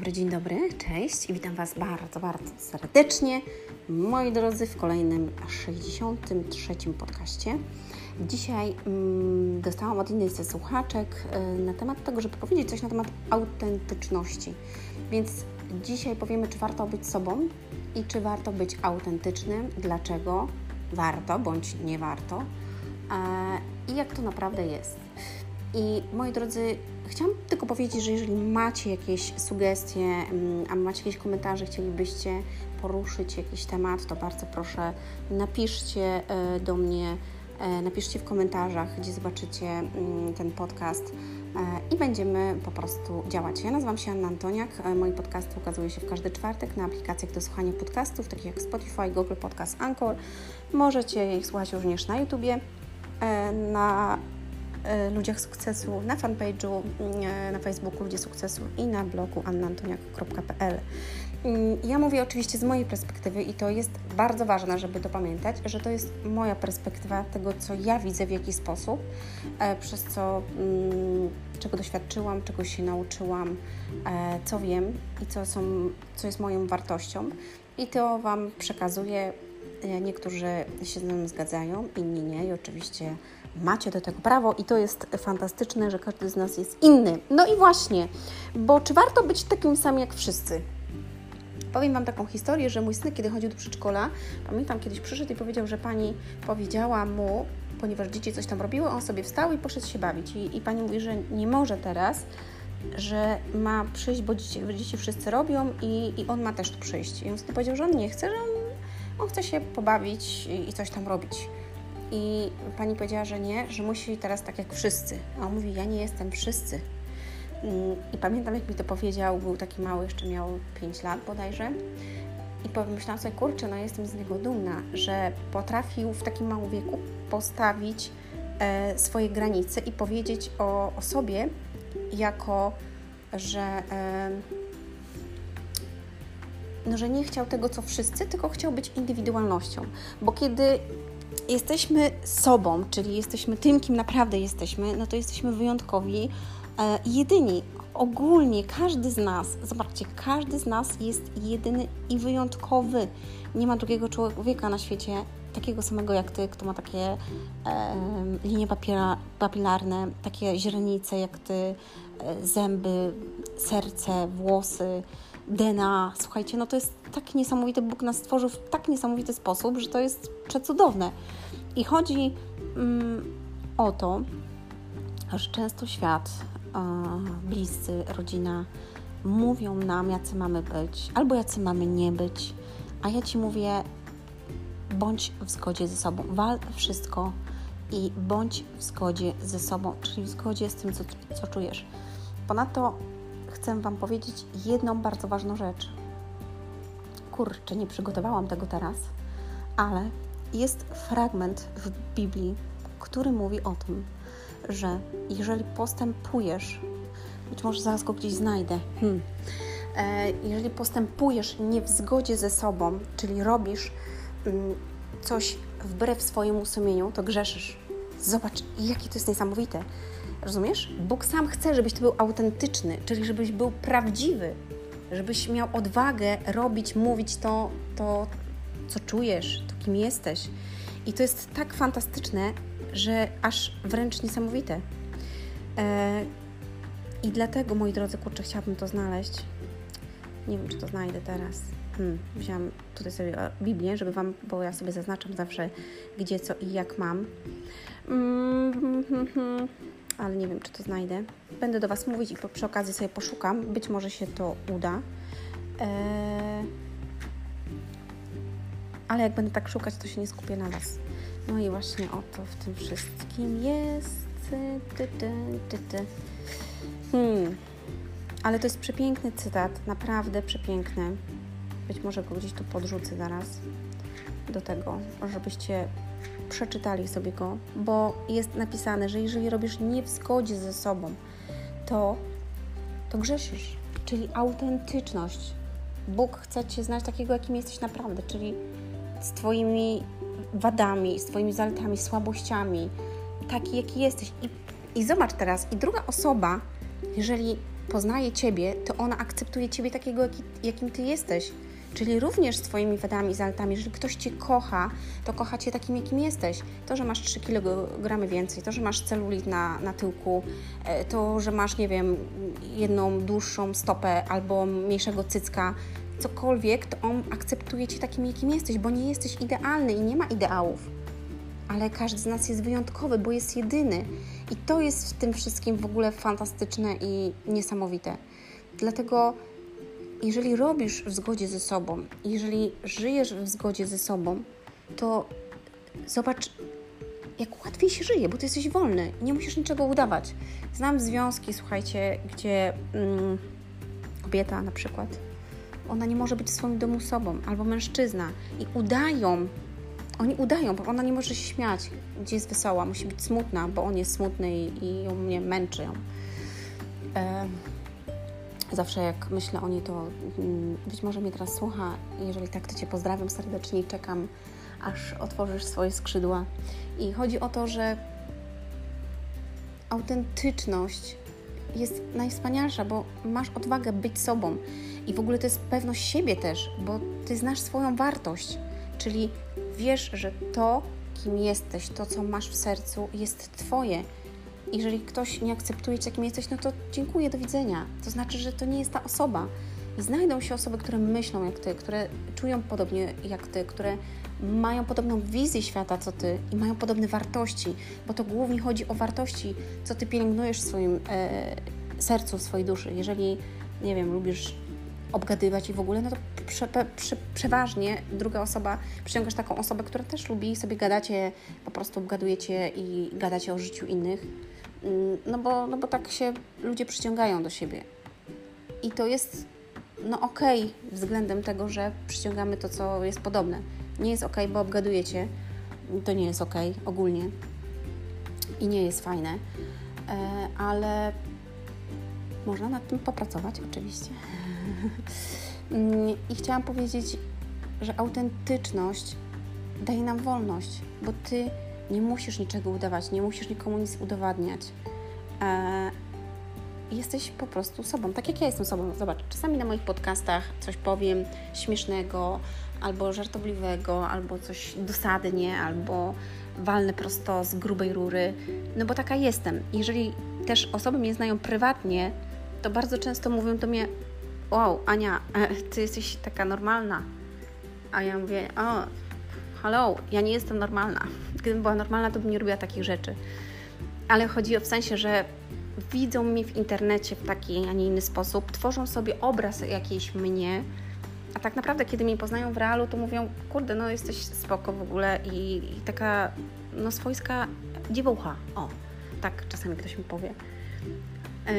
dobry, dzień dobry, cześć i witam Was bardzo, bardzo serdecznie, moi drodzy, w kolejnym 63. podcaście. Dzisiaj mm, dostałam od innej ze słuchaczek y, na temat tego, żeby powiedzieć coś na temat autentyczności. Więc dzisiaj powiemy, czy warto być sobą i czy warto być autentycznym, dlaczego warto bądź nie warto e, i jak to naprawdę jest. I moi drodzy, chciałam tylko powiedzieć, że jeżeli macie jakieś sugestie, mm, a macie jakieś komentarze, chcielibyście poruszyć jakiś temat, to bardzo proszę napiszcie e, do mnie, e, napiszcie w komentarzach, gdzie zobaczycie mm, ten podcast e, i będziemy po prostu działać. Ja nazywam się Anna Antoniak, moje podcasty ukazują się w każdy czwartek na aplikacjach do słuchania podcastów, takich jak Spotify, Google Podcast, Anchor. Możecie ich słuchać również na YouTubie, na ludziach Sukcesu na fanpage'u e, na Facebooku Ludzie Sukcesu i na blogu annantoniak.pl. Mm, ja mówię oczywiście z mojej perspektywy i to jest bardzo ważne, żeby to pamiętać, że to jest moja perspektywa tego, co ja widzę, w jaki sposób, e, przez co, mm, czego doświadczyłam, czego się nauczyłam, co wiem i co, są, co jest moją wartością. I to Wam przekazuję. Niektórzy się z nami zgadzają, inni nie i oczywiście Macie do tego prawo i to jest fantastyczne, że każdy z nas jest inny. No i właśnie, bo czy warto być takim samym jak wszyscy? Powiem Wam taką historię, że mój syn, kiedy chodził do przedszkola, pamiętam kiedyś przyszedł i powiedział, że pani powiedziała mu, ponieważ dzieci coś tam robiły, on sobie wstał i poszedł się bawić. I, i pani mówi, że nie może teraz, że ma przyjść, bo dzieci, dzieci wszyscy robią i, i on ma też tu przyjść. I on wtedy powiedział, że on nie chce, że on, on chce się pobawić i, i coś tam robić. I pani powiedziała, że nie, że musi teraz tak jak wszyscy. A on mówi, ja nie jestem wszyscy. Mm, I pamiętam, jak mi to powiedział, był taki mały, jeszcze miał 5 lat bodajże. I pomyślałam sobie, kurczę, no jestem z niego dumna, że potrafił w takim małym wieku postawić e, swoje granice i powiedzieć o, o sobie jako, że, e, no, że nie chciał tego, co wszyscy, tylko chciał być indywidualnością. Bo kiedy jesteśmy sobą, czyli jesteśmy tym, kim naprawdę jesteśmy, no to jesteśmy wyjątkowi e, jedyni. Ogólnie każdy z nas, zobaczcie, każdy z nas jest jedyny i wyjątkowy. Nie ma drugiego człowieka na świecie takiego samego jak ty, kto ma takie e, linie papiera, papilarne, takie źrenice jak ty, e, zęby, serce, włosy, DNA. Słuchajcie, no to jest tak niesamowite. Bóg nas stworzył w tak niesamowity sposób, że to jest przecudowne. I chodzi mm, o to, że często świat, bliscy, rodzina mówią nam, jacy mamy być, albo jacy mamy nie być, a ja Ci mówię, bądź w zgodzie ze sobą, wal wszystko i bądź w zgodzie ze sobą, czyli w zgodzie z tym, co, co czujesz. Ponadto chcę Wam powiedzieć jedną bardzo ważną rzecz. Kurczę, nie przygotowałam tego teraz, ale jest fragment w Biblii, który mówi o tym, że jeżeli postępujesz, być może zaraz go gdzieś znajdę, hmm, e, jeżeli postępujesz nie w zgodzie ze sobą, czyli robisz mm, coś wbrew swojemu sumieniu, to grzeszysz. Zobacz, jakie to jest niesamowite. Rozumiesz? Bóg sam chce, żebyś ty był autentyczny, czyli żebyś był prawdziwy, żebyś miał odwagę robić, mówić to, to co czujesz, to kim jesteś. I to jest tak fantastyczne, że aż wręcz niesamowite. E, I dlatego, moi drodzy, kurczę, chciałabym to znaleźć. Nie wiem, czy to znajdę teraz. Hmm, wziąłam tutaj sobie Biblię, żeby Wam, bo ja sobie zaznaczam zawsze, gdzie, co i jak mam. Ale nie wiem, czy to znajdę. Będę do Was mówić i przy okazji sobie poszukam. Być może się to uda. Eee... Ale jak będę tak szukać, to się nie skupię na Was. No i właśnie o to w tym wszystkim jest. Hmm. Ale to jest przepiękny cytat, naprawdę przepiękny. Być może go gdzieś tu podrzucę zaraz do tego, żebyście przeczytali sobie go, bo jest napisane, że jeżeli robisz nie w zgodzie ze sobą, to, to grzeszysz, czyli autentyczność. Bóg chce Cię znać takiego, jakim jesteś naprawdę, czyli z Twoimi wadami, z Twoimi zaletami, słabościami, taki, jaki jesteś. I, i zobacz teraz, i druga osoba, jeżeli poznaje Ciebie, to ona akceptuje Ciebie takiego, jaki, jakim Ty jesteś. Czyli również z Twoimi wadami zaletami. Jeżeli ktoś Cię kocha, to kocha Cię takim, jakim jesteś. To, że masz 3 kg więcej, to, że masz celulit na, na tyłku, e, to, że masz, nie wiem, jedną dłuższą stopę albo mniejszego cycka, cokolwiek, to on akceptuje Cię takim, jakim jesteś, bo nie jesteś idealny i nie ma ideałów. Ale każdy z nas jest wyjątkowy, bo jest jedyny. I to jest w tym wszystkim w ogóle fantastyczne i niesamowite. Dlatego jeżeli robisz w zgodzie ze sobą, jeżeli żyjesz w zgodzie ze sobą, to zobacz, jak łatwiej się żyje, bo ty jesteś wolny, nie musisz niczego udawać. Znam związki, słuchajcie, gdzie mm, kobieta na przykład, ona nie może być swoim domu sobą, albo mężczyzna i udają, oni udają, bo ona nie może się śmiać, gdzie jest wesoła, musi być smutna, bo on jest smutny i, i ją mnie męczy ją. E Zawsze jak myślę o niej, to mm, być może mnie teraz słucha. Jeżeli tak, to Cię pozdrawiam serdecznie i czekam, aż otworzysz swoje skrzydła. I chodzi o to, że autentyczność jest najwspanialsza, bo masz odwagę być sobą. I w ogóle to jest pewność siebie też, bo Ty znasz swoją wartość. Czyli wiesz, że to, kim jesteś, to, co masz w sercu, jest Twoje jeżeli ktoś nie akceptuje cię, jakim jesteś, no to dziękuję, do widzenia. To znaczy, że to nie jest ta osoba. I znajdą się osoby, które myślą jak ty, które czują podobnie jak ty, które mają podobną wizję świata co ty i mają podobne wartości, bo to głównie chodzi o wartości, co ty pielęgnujesz w swoim e, sercu, w swojej duszy. Jeżeli, nie wiem, lubisz obgadywać i w ogóle, no to prze, prze, przeważnie druga osoba, przyciągasz taką osobę, która też lubi, sobie gadacie, po prostu obgadujecie i gadacie o życiu innych no bo, no bo tak się ludzie przyciągają do siebie. I to jest no okej okay, względem tego, że przyciągamy to, co jest podobne. Nie jest okej, okay, bo obgadujecie. To nie jest okej okay, ogólnie. I nie jest fajne. E, ale można nad tym popracować, oczywiście. I chciałam powiedzieć, że autentyczność daje nam wolność, bo ty nie musisz niczego udawać, nie musisz nikomu nic udowadniać. E, jesteś po prostu sobą, tak jak ja jestem sobą. Zobacz, czasami na moich podcastach coś powiem śmiesznego, albo żartobliwego, albo coś dosadnie, albo walnę prosto z grubej rury, no bo taka jestem. Jeżeli też osoby mnie znają prywatnie, to bardzo często mówią do mnie: Wow, Ania, e, ty jesteś taka normalna. A ja mówię: O, hello, ja nie jestem normalna. Gdybym była normalna, to bym nie robiła takich rzeczy. Ale chodzi o w sensie, że widzą mnie w internecie w taki, a nie inny sposób, tworzą sobie obraz jakiejś mnie, a tak naprawdę, kiedy mnie poznają w realu, to mówią, kurde, no jesteś spoko w ogóle i, i taka, no swojska dziewucha. O, tak czasami ktoś mi powie. Yy,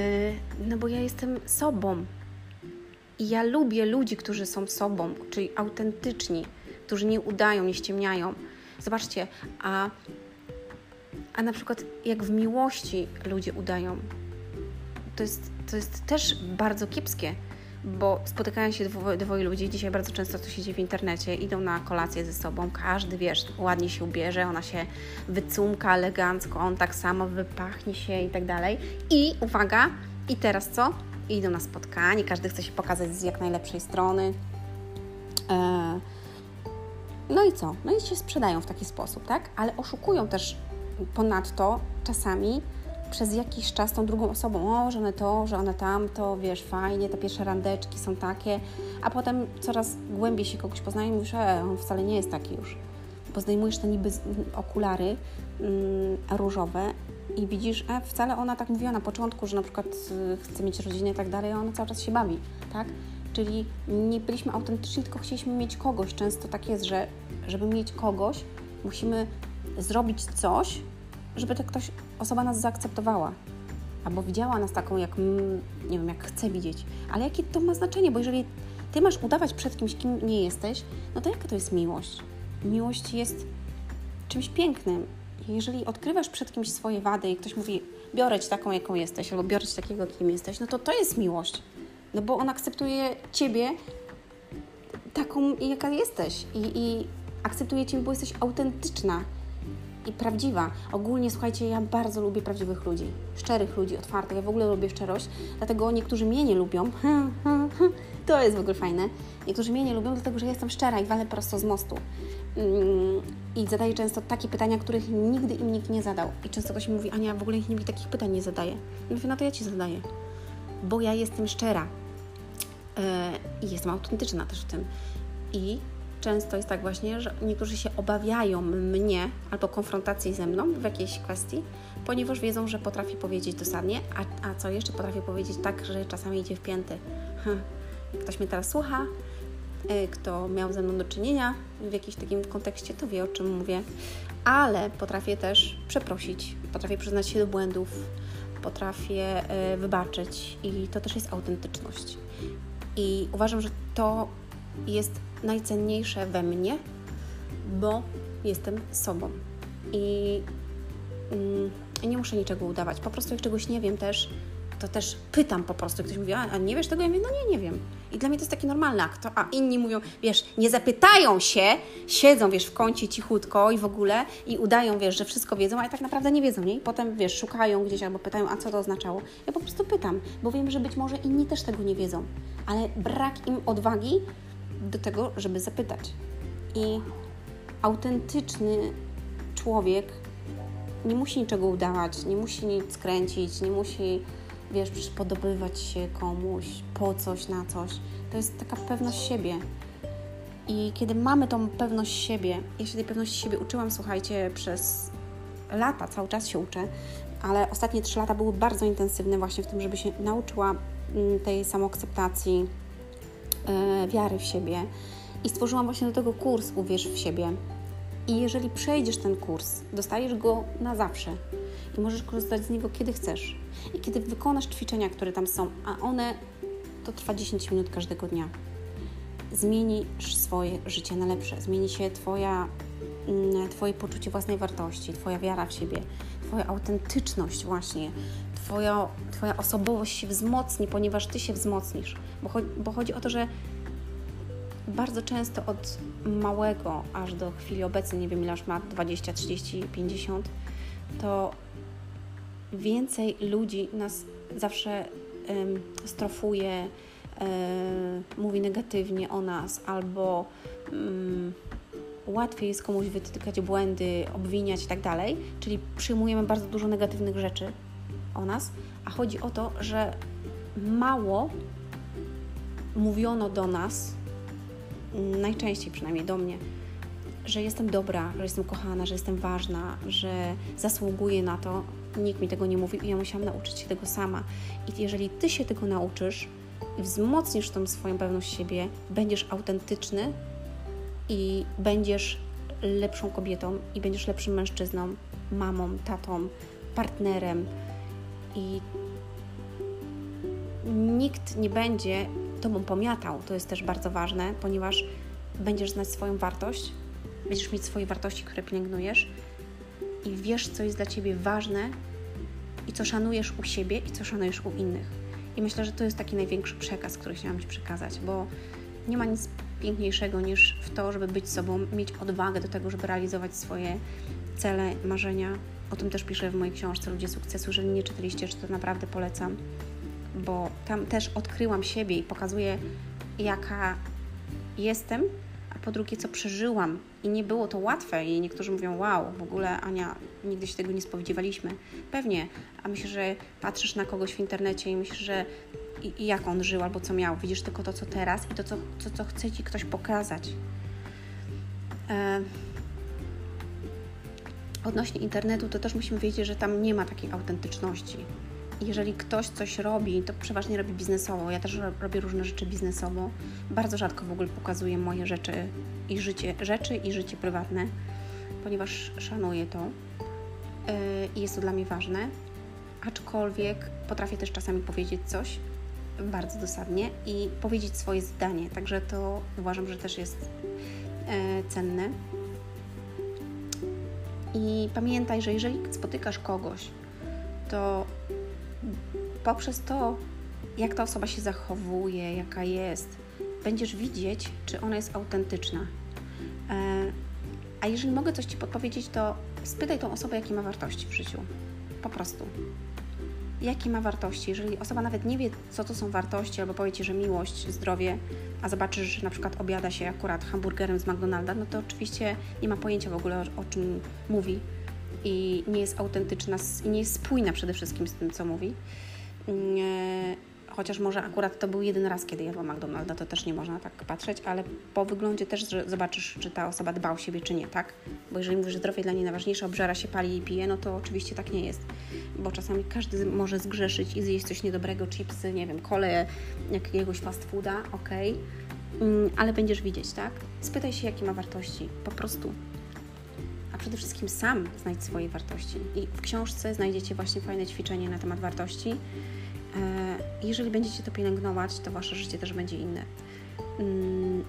no bo ja jestem sobą. I ja lubię ludzi, którzy są sobą, czyli autentyczni którzy nie udają, nie ściemniają. Zobaczcie, a, a na przykład jak w miłości ludzie udają, to jest, to jest też bardzo kiepskie, bo spotykają się dwoje, dwoje ludzi, dzisiaj bardzo często to się dzieje w internecie, idą na kolację ze sobą, każdy, wiesz, ładnie się ubierze, ona się wycumka elegancko, on tak samo wypachnie się i tak dalej. I uwaga, i teraz co? Idą na spotkanie, każdy chce się pokazać z jak najlepszej strony. E, no i co? No i się sprzedają w taki sposób, tak? Ale oszukują też ponadto czasami przez jakiś czas tą drugą osobą. O, że one to, że one tamto, wiesz, fajnie, te pierwsze randeczki są takie, a potem coraz głębiej się kogoś poznaje i mówisz, e, on wcale nie jest taki już. Bo zdejmujesz te niby okulary mm, różowe i widzisz, e, wcale ona tak mówiła na początku, że na przykład y, chce mieć rodzinę i tak dalej, a ona cały czas się bawi, tak? Czyli nie byliśmy autentyczni, tylko chcieliśmy mieć kogoś. Często tak jest, że żeby mieć kogoś, musimy zrobić coś, żeby ta ktoś, osoba nas zaakceptowała. Albo widziała nas taką, jak, nie wiem, jak chce widzieć. Ale jakie to ma znaczenie? Bo jeżeli ty masz udawać przed kimś, kim nie jesteś, no to jaka to jest miłość? Miłość jest czymś pięknym. Jeżeli odkrywasz przed kimś swoje wady i ktoś mówi, biorę ci taką, jaką jesteś, albo biorę ci takiego, kim jesteś, no to to jest miłość. No bo on akceptuje ciebie taką, jaka jesteś i, i akceptuje ciebie, bo jesteś autentyczna. i prawdziwa. Ogólnie, słuchajcie, ja bardzo lubię prawdziwych ludzi, szczerych ludzi, otwartych. Ja w ogóle lubię szczerość, dlatego niektórzy mnie nie lubią. To jest w ogóle fajne. Niektórzy mnie nie lubią, dlatego że ja jestem szczera i walę prosto z mostu. Mm, I zadaję często takie pytania, których nigdy im nikt nie zadał. I często ktoś mi mówi, Ania, w ogóle nikt mi takich pytań nie zadaje. I mówię, no to ja Ci zadaję. Bo ja jestem szczera. E, I jestem autentyczna też w tym. I często jest tak właśnie, że niektórzy się obawiają mnie albo konfrontacji ze mną w jakiejś kwestii, ponieważ wiedzą, że potrafię powiedzieć dosadnie, a, a co jeszcze potrafię powiedzieć tak, że czasami idzie w pięty. Hm. Ktoś mnie teraz słucha, y, kto miał ze mną do czynienia w jakimś takim kontekście, to wie o czym mówię, ale potrafię też przeprosić, potrafię przyznać się do błędów, potrafię y, wybaczyć i to też jest autentyczność. I uważam, że to jest najcenniejsze we mnie, bo jestem sobą. I mm, nie muszę niczego udawać. Po prostu jak czegoś nie wiem też, to też pytam po prostu. Ktoś mówi, a nie wiesz tego? Ja mówię, no nie, nie wiem. I dla mnie to jest taki normalny akt. A inni mówią, wiesz, nie zapytają się, siedzą, wiesz, w kącie cichutko i w ogóle i udają, wiesz, że wszystko wiedzą, ale tak naprawdę nie wiedzą, nie? I potem, wiesz, szukają gdzieś albo pytają, a co to oznaczało. Ja po prostu pytam, bo wiem, że być może inni też tego nie wiedzą, ale brak im odwagi do tego, żeby zapytać. I autentyczny człowiek nie musi niczego udawać, nie musi nic kręcić, nie musi, wiesz, przyspodobywać się komuś po coś, na coś. To jest taka pewność siebie. I kiedy mamy tą pewność siebie, ja się tej pewności siebie uczyłam, słuchajcie, przez lata, cały czas się uczę, ale ostatnie trzy lata były bardzo intensywne właśnie w tym, żeby się nauczyła mm, tej samoakceptacji, E, wiary w siebie i stworzyłam właśnie do tego kurs Uwierz w siebie. I jeżeli przejdziesz ten kurs, dostajesz go na zawsze i możesz korzystać z niego kiedy chcesz. I kiedy wykonasz ćwiczenia, które tam są, a one to trwa 10 minut każdego dnia, zmienisz swoje życie na lepsze, zmieni się twoja, mm, Twoje poczucie własnej wartości, Twoja wiara w siebie, Twoja autentyczność, właśnie, twoja, twoja osobowość się wzmocni, ponieważ Ty się wzmocnisz. Bo, cho bo chodzi o to, że bardzo często od małego aż do chwili obecnej, nie wiem ile już ma, 20, 30, 50, to więcej ludzi nas zawsze um, strofuje, um, mówi negatywnie o nas albo um, łatwiej jest komuś wytykać błędy, obwiniać i tak czyli przyjmujemy bardzo dużo negatywnych rzeczy o nas, a chodzi o to, że mało mówiono do nas, najczęściej przynajmniej do mnie, że jestem dobra, że jestem kochana, że jestem ważna, że zasługuję na to. Nikt mi tego nie mówił i ja musiałam nauczyć się tego sama. I jeżeli Ty się tego nauczysz i wzmocnisz tą swoją pewność siebie, będziesz autentyczny i będziesz lepszą kobietą i będziesz lepszym mężczyzną, mamą, tatą, partnerem, i nikt nie będzie Tobą pomiatał. To jest też bardzo ważne, ponieważ będziesz znać swoją wartość, będziesz mieć swoje wartości, które pielęgnujesz i wiesz, co jest dla Ciebie ważne i co szanujesz u siebie i co szanujesz u innych. I myślę, że to jest taki największy przekaz, który chciałam Ci przekazać, bo nie ma nic piękniejszego niż w to, żeby być sobą, mieć odwagę do tego, żeby realizować swoje cele, marzenia, o tym też piszę w mojej książce Ludzie Sukcesu. Jeżeli nie czytaliście, to naprawdę polecam, bo tam też odkryłam siebie i pokazuję, jaka jestem, a po drugie, co przeżyłam. I nie było to łatwe. I niektórzy mówią, wow, w ogóle Ania, nigdy się tego nie spodziewaliśmy. Pewnie, a myślę, że patrzysz na kogoś w internecie i myślisz, że i, i jak on żył albo co miał. Widzisz tylko to, co teraz i to, co, co, co chce Ci ktoś pokazać. E Odnośnie internetu, to też musimy wiedzieć, że tam nie ma takiej autentyczności. Jeżeli ktoś coś robi, to przeważnie robi biznesowo. Ja też robię różne rzeczy biznesowo. Bardzo rzadko w ogóle pokazuję moje rzeczy i życie, rzeczy i życie prywatne, ponieważ szanuję to yy, i jest to dla mnie ważne. Aczkolwiek potrafię też czasami powiedzieć coś bardzo dosadnie i powiedzieć swoje zdanie. Także to uważam, że też jest yy, cenne. I pamiętaj, że jeżeli spotykasz kogoś, to poprzez to, jak ta osoba się zachowuje, jaka jest, będziesz widzieć, czy ona jest autentyczna. E, a jeżeli mogę coś Ci podpowiedzieć, to spytaj tą osobę, jakie ma wartości w życiu. Po prostu. Jakie ma wartości? Jeżeli osoba nawet nie wie, co to są wartości, albo powie Ci, że miłość, zdrowie, a zobaczysz, że na przykład obiada się akurat hamburgerem z McDonalda, no to oczywiście nie ma pojęcia w ogóle, o, o czym mówi i nie jest autentyczna i nie jest spójna przede wszystkim z tym, co mówi. Chociaż może akurat to był jeden raz, kiedy jadła McDonalda, to też nie można tak patrzeć, ale po wyglądzie też zobaczysz, czy ta osoba dba o siebie, czy nie, tak? Bo jeżeli mówisz, że zdrowie dla niej najważniejsze, obżera się, pali i pije, no to oczywiście tak nie jest. Bo czasami każdy może zgrzeszyć i zjeść coś niedobrego, chipsy, nie wiem, kole jakiegoś fast fooda, okej, okay. ale będziesz widzieć, tak? Spytaj się, jakie ma wartości, po prostu a przede wszystkim sam znajdź swoje wartości. I w książce znajdziecie właśnie fajne ćwiczenie na temat wartości. E, jeżeli będziecie to pielęgnować, to wasze życie też będzie inne. Mm,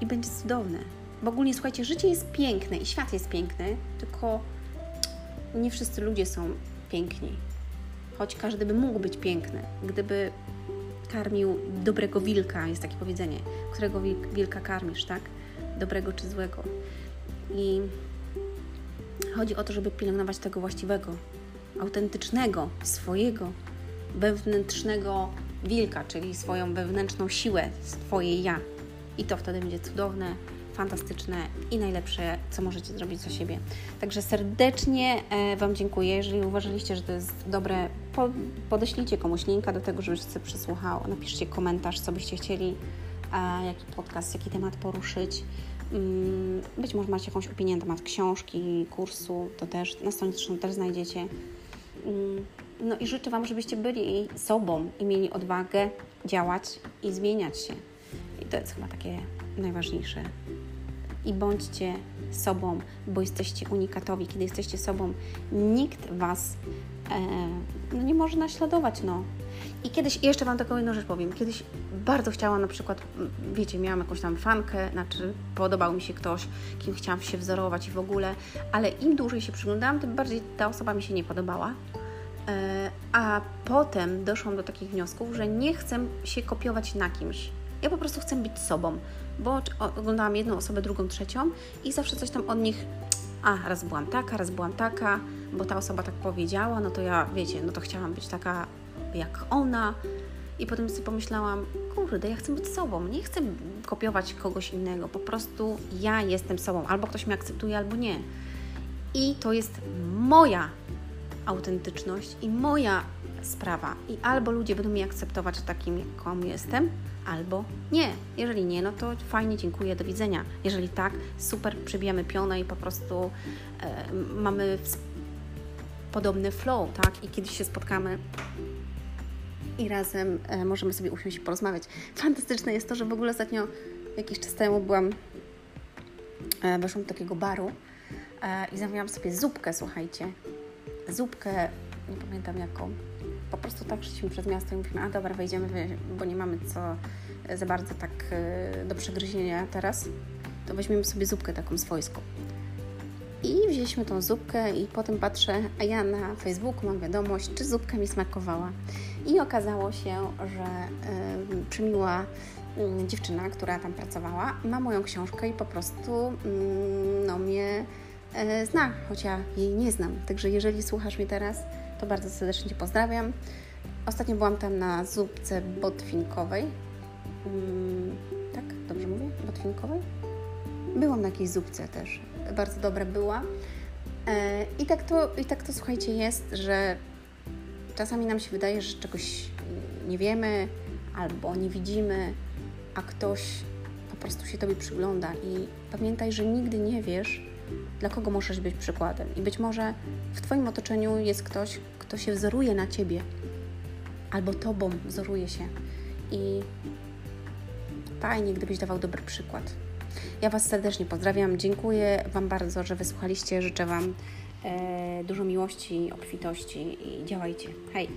I będzie cudowne. Bo ogólnie słuchajcie, życie jest piękne i świat jest piękny, tylko nie wszyscy ludzie są piękni. Choć każdy by mógł być piękny, gdyby karmił dobrego wilka, jest takie powiedzenie, którego wilka karmisz, tak? Dobrego czy złego. I chodzi o to, żeby pielęgnować tego właściwego, autentycznego, swojego, wewnętrznego wilka, czyli swoją wewnętrzną siłę, swoje ja. I to wtedy będzie cudowne, fantastyczne i najlepsze, co możecie zrobić za siebie. Także serdecznie e, Wam dziękuję. Jeżeli uważaliście, że to jest dobre, podeślijcie komuś linka do tego, żebyś sobie przesłuchał. Napiszcie komentarz, co byście chcieli, jaki podcast, jaki temat poruszyć. Mm, być może macie jakąś opinię na temat książki, kursu, to też na stronie też znajdziecie. Mm, no i życzę Wam, żebyście byli sobą i mieli odwagę działać i zmieniać się. I to jest chyba takie najważniejsze. I bądźcie sobą, bo jesteście unikatowi. Kiedy jesteście sobą, nikt Was e, no nie może naśladować. No. I kiedyś, jeszcze Wam taką jedną rzecz powiem, kiedyś bardzo chciałam na przykład, wiecie, miałam jakąś tam fankę, znaczy podobał mi się ktoś, kim chciałam się wzorować i w ogóle, ale im dłużej się przyglądałam, tym bardziej ta osoba mi się nie podobała. E, a potem doszłam do takich wniosków, że nie chcę się kopiować na kimś. Ja po prostu chcę być sobą, bo oglądałam jedną osobę, drugą, trzecią i zawsze coś tam od nich, a raz byłam taka, raz byłam taka, bo ta osoba tak powiedziała, no to ja, wiecie, no to chciałam być taka jak ona. I potem sobie pomyślałam, kurde, ja chcę być sobą, nie chcę kopiować kogoś innego, po prostu ja jestem sobą, albo ktoś mnie akceptuje, albo nie. I to jest moja autentyczność i moja sprawa. I albo ludzie będą mnie akceptować takim, jaką jestem, albo nie. Jeżeli nie, no to fajnie, dziękuję, do widzenia. Jeżeli tak, super, przybijamy pionę i po prostu e, mamy podobny flow, tak? I kiedyś się spotkamy i razem e, możemy sobie usiąść i porozmawiać. Fantastyczne jest to, że w ogóle ostatnio, jakiś czas temu byłam, e, weszłam do takiego baru e, i zamówiłam sobie zupkę, słuchajcie zupkę, nie pamiętam jaką. Po prostu tak szliśmy przez miasto i mówimy, a dobra, wejdziemy, bo nie mamy co za bardzo tak e, do przegryzienia teraz, to weźmiemy sobie zupkę taką swojską. I wzięliśmy tą zupkę i potem patrzę, a ja na Facebooku mam wiadomość, czy zupka mi smakowała. I okazało się, że y, przymiła y, dziewczyna, która tam pracowała, ma moją książkę i po prostu y, no, mnie zna, choć ja jej nie znam. Także jeżeli słuchasz mnie teraz, to bardzo serdecznie Cię pozdrawiam. Ostatnio byłam tam na zupce botwinkowej. Hmm, tak, dobrze mówię? Botwinkowej? Byłam na jakiejś zupce też. Bardzo dobra była. E, I tak to, i tak to słuchajcie, jest, że czasami nam się wydaje, że czegoś nie wiemy albo nie widzimy, a ktoś po prostu się Tobie przygląda. I pamiętaj, że nigdy nie wiesz, dla kogo możesz być przykładem. I być może w Twoim otoczeniu jest ktoś, kto się wzoruje na Ciebie, albo Tobą wzoruje się. I fajnie, gdybyś dawał dobry przykład. Ja Was serdecznie pozdrawiam. Dziękuję Wam bardzo, że wysłuchaliście. Życzę Wam e, dużo miłości, obfitości i działajcie. Hej!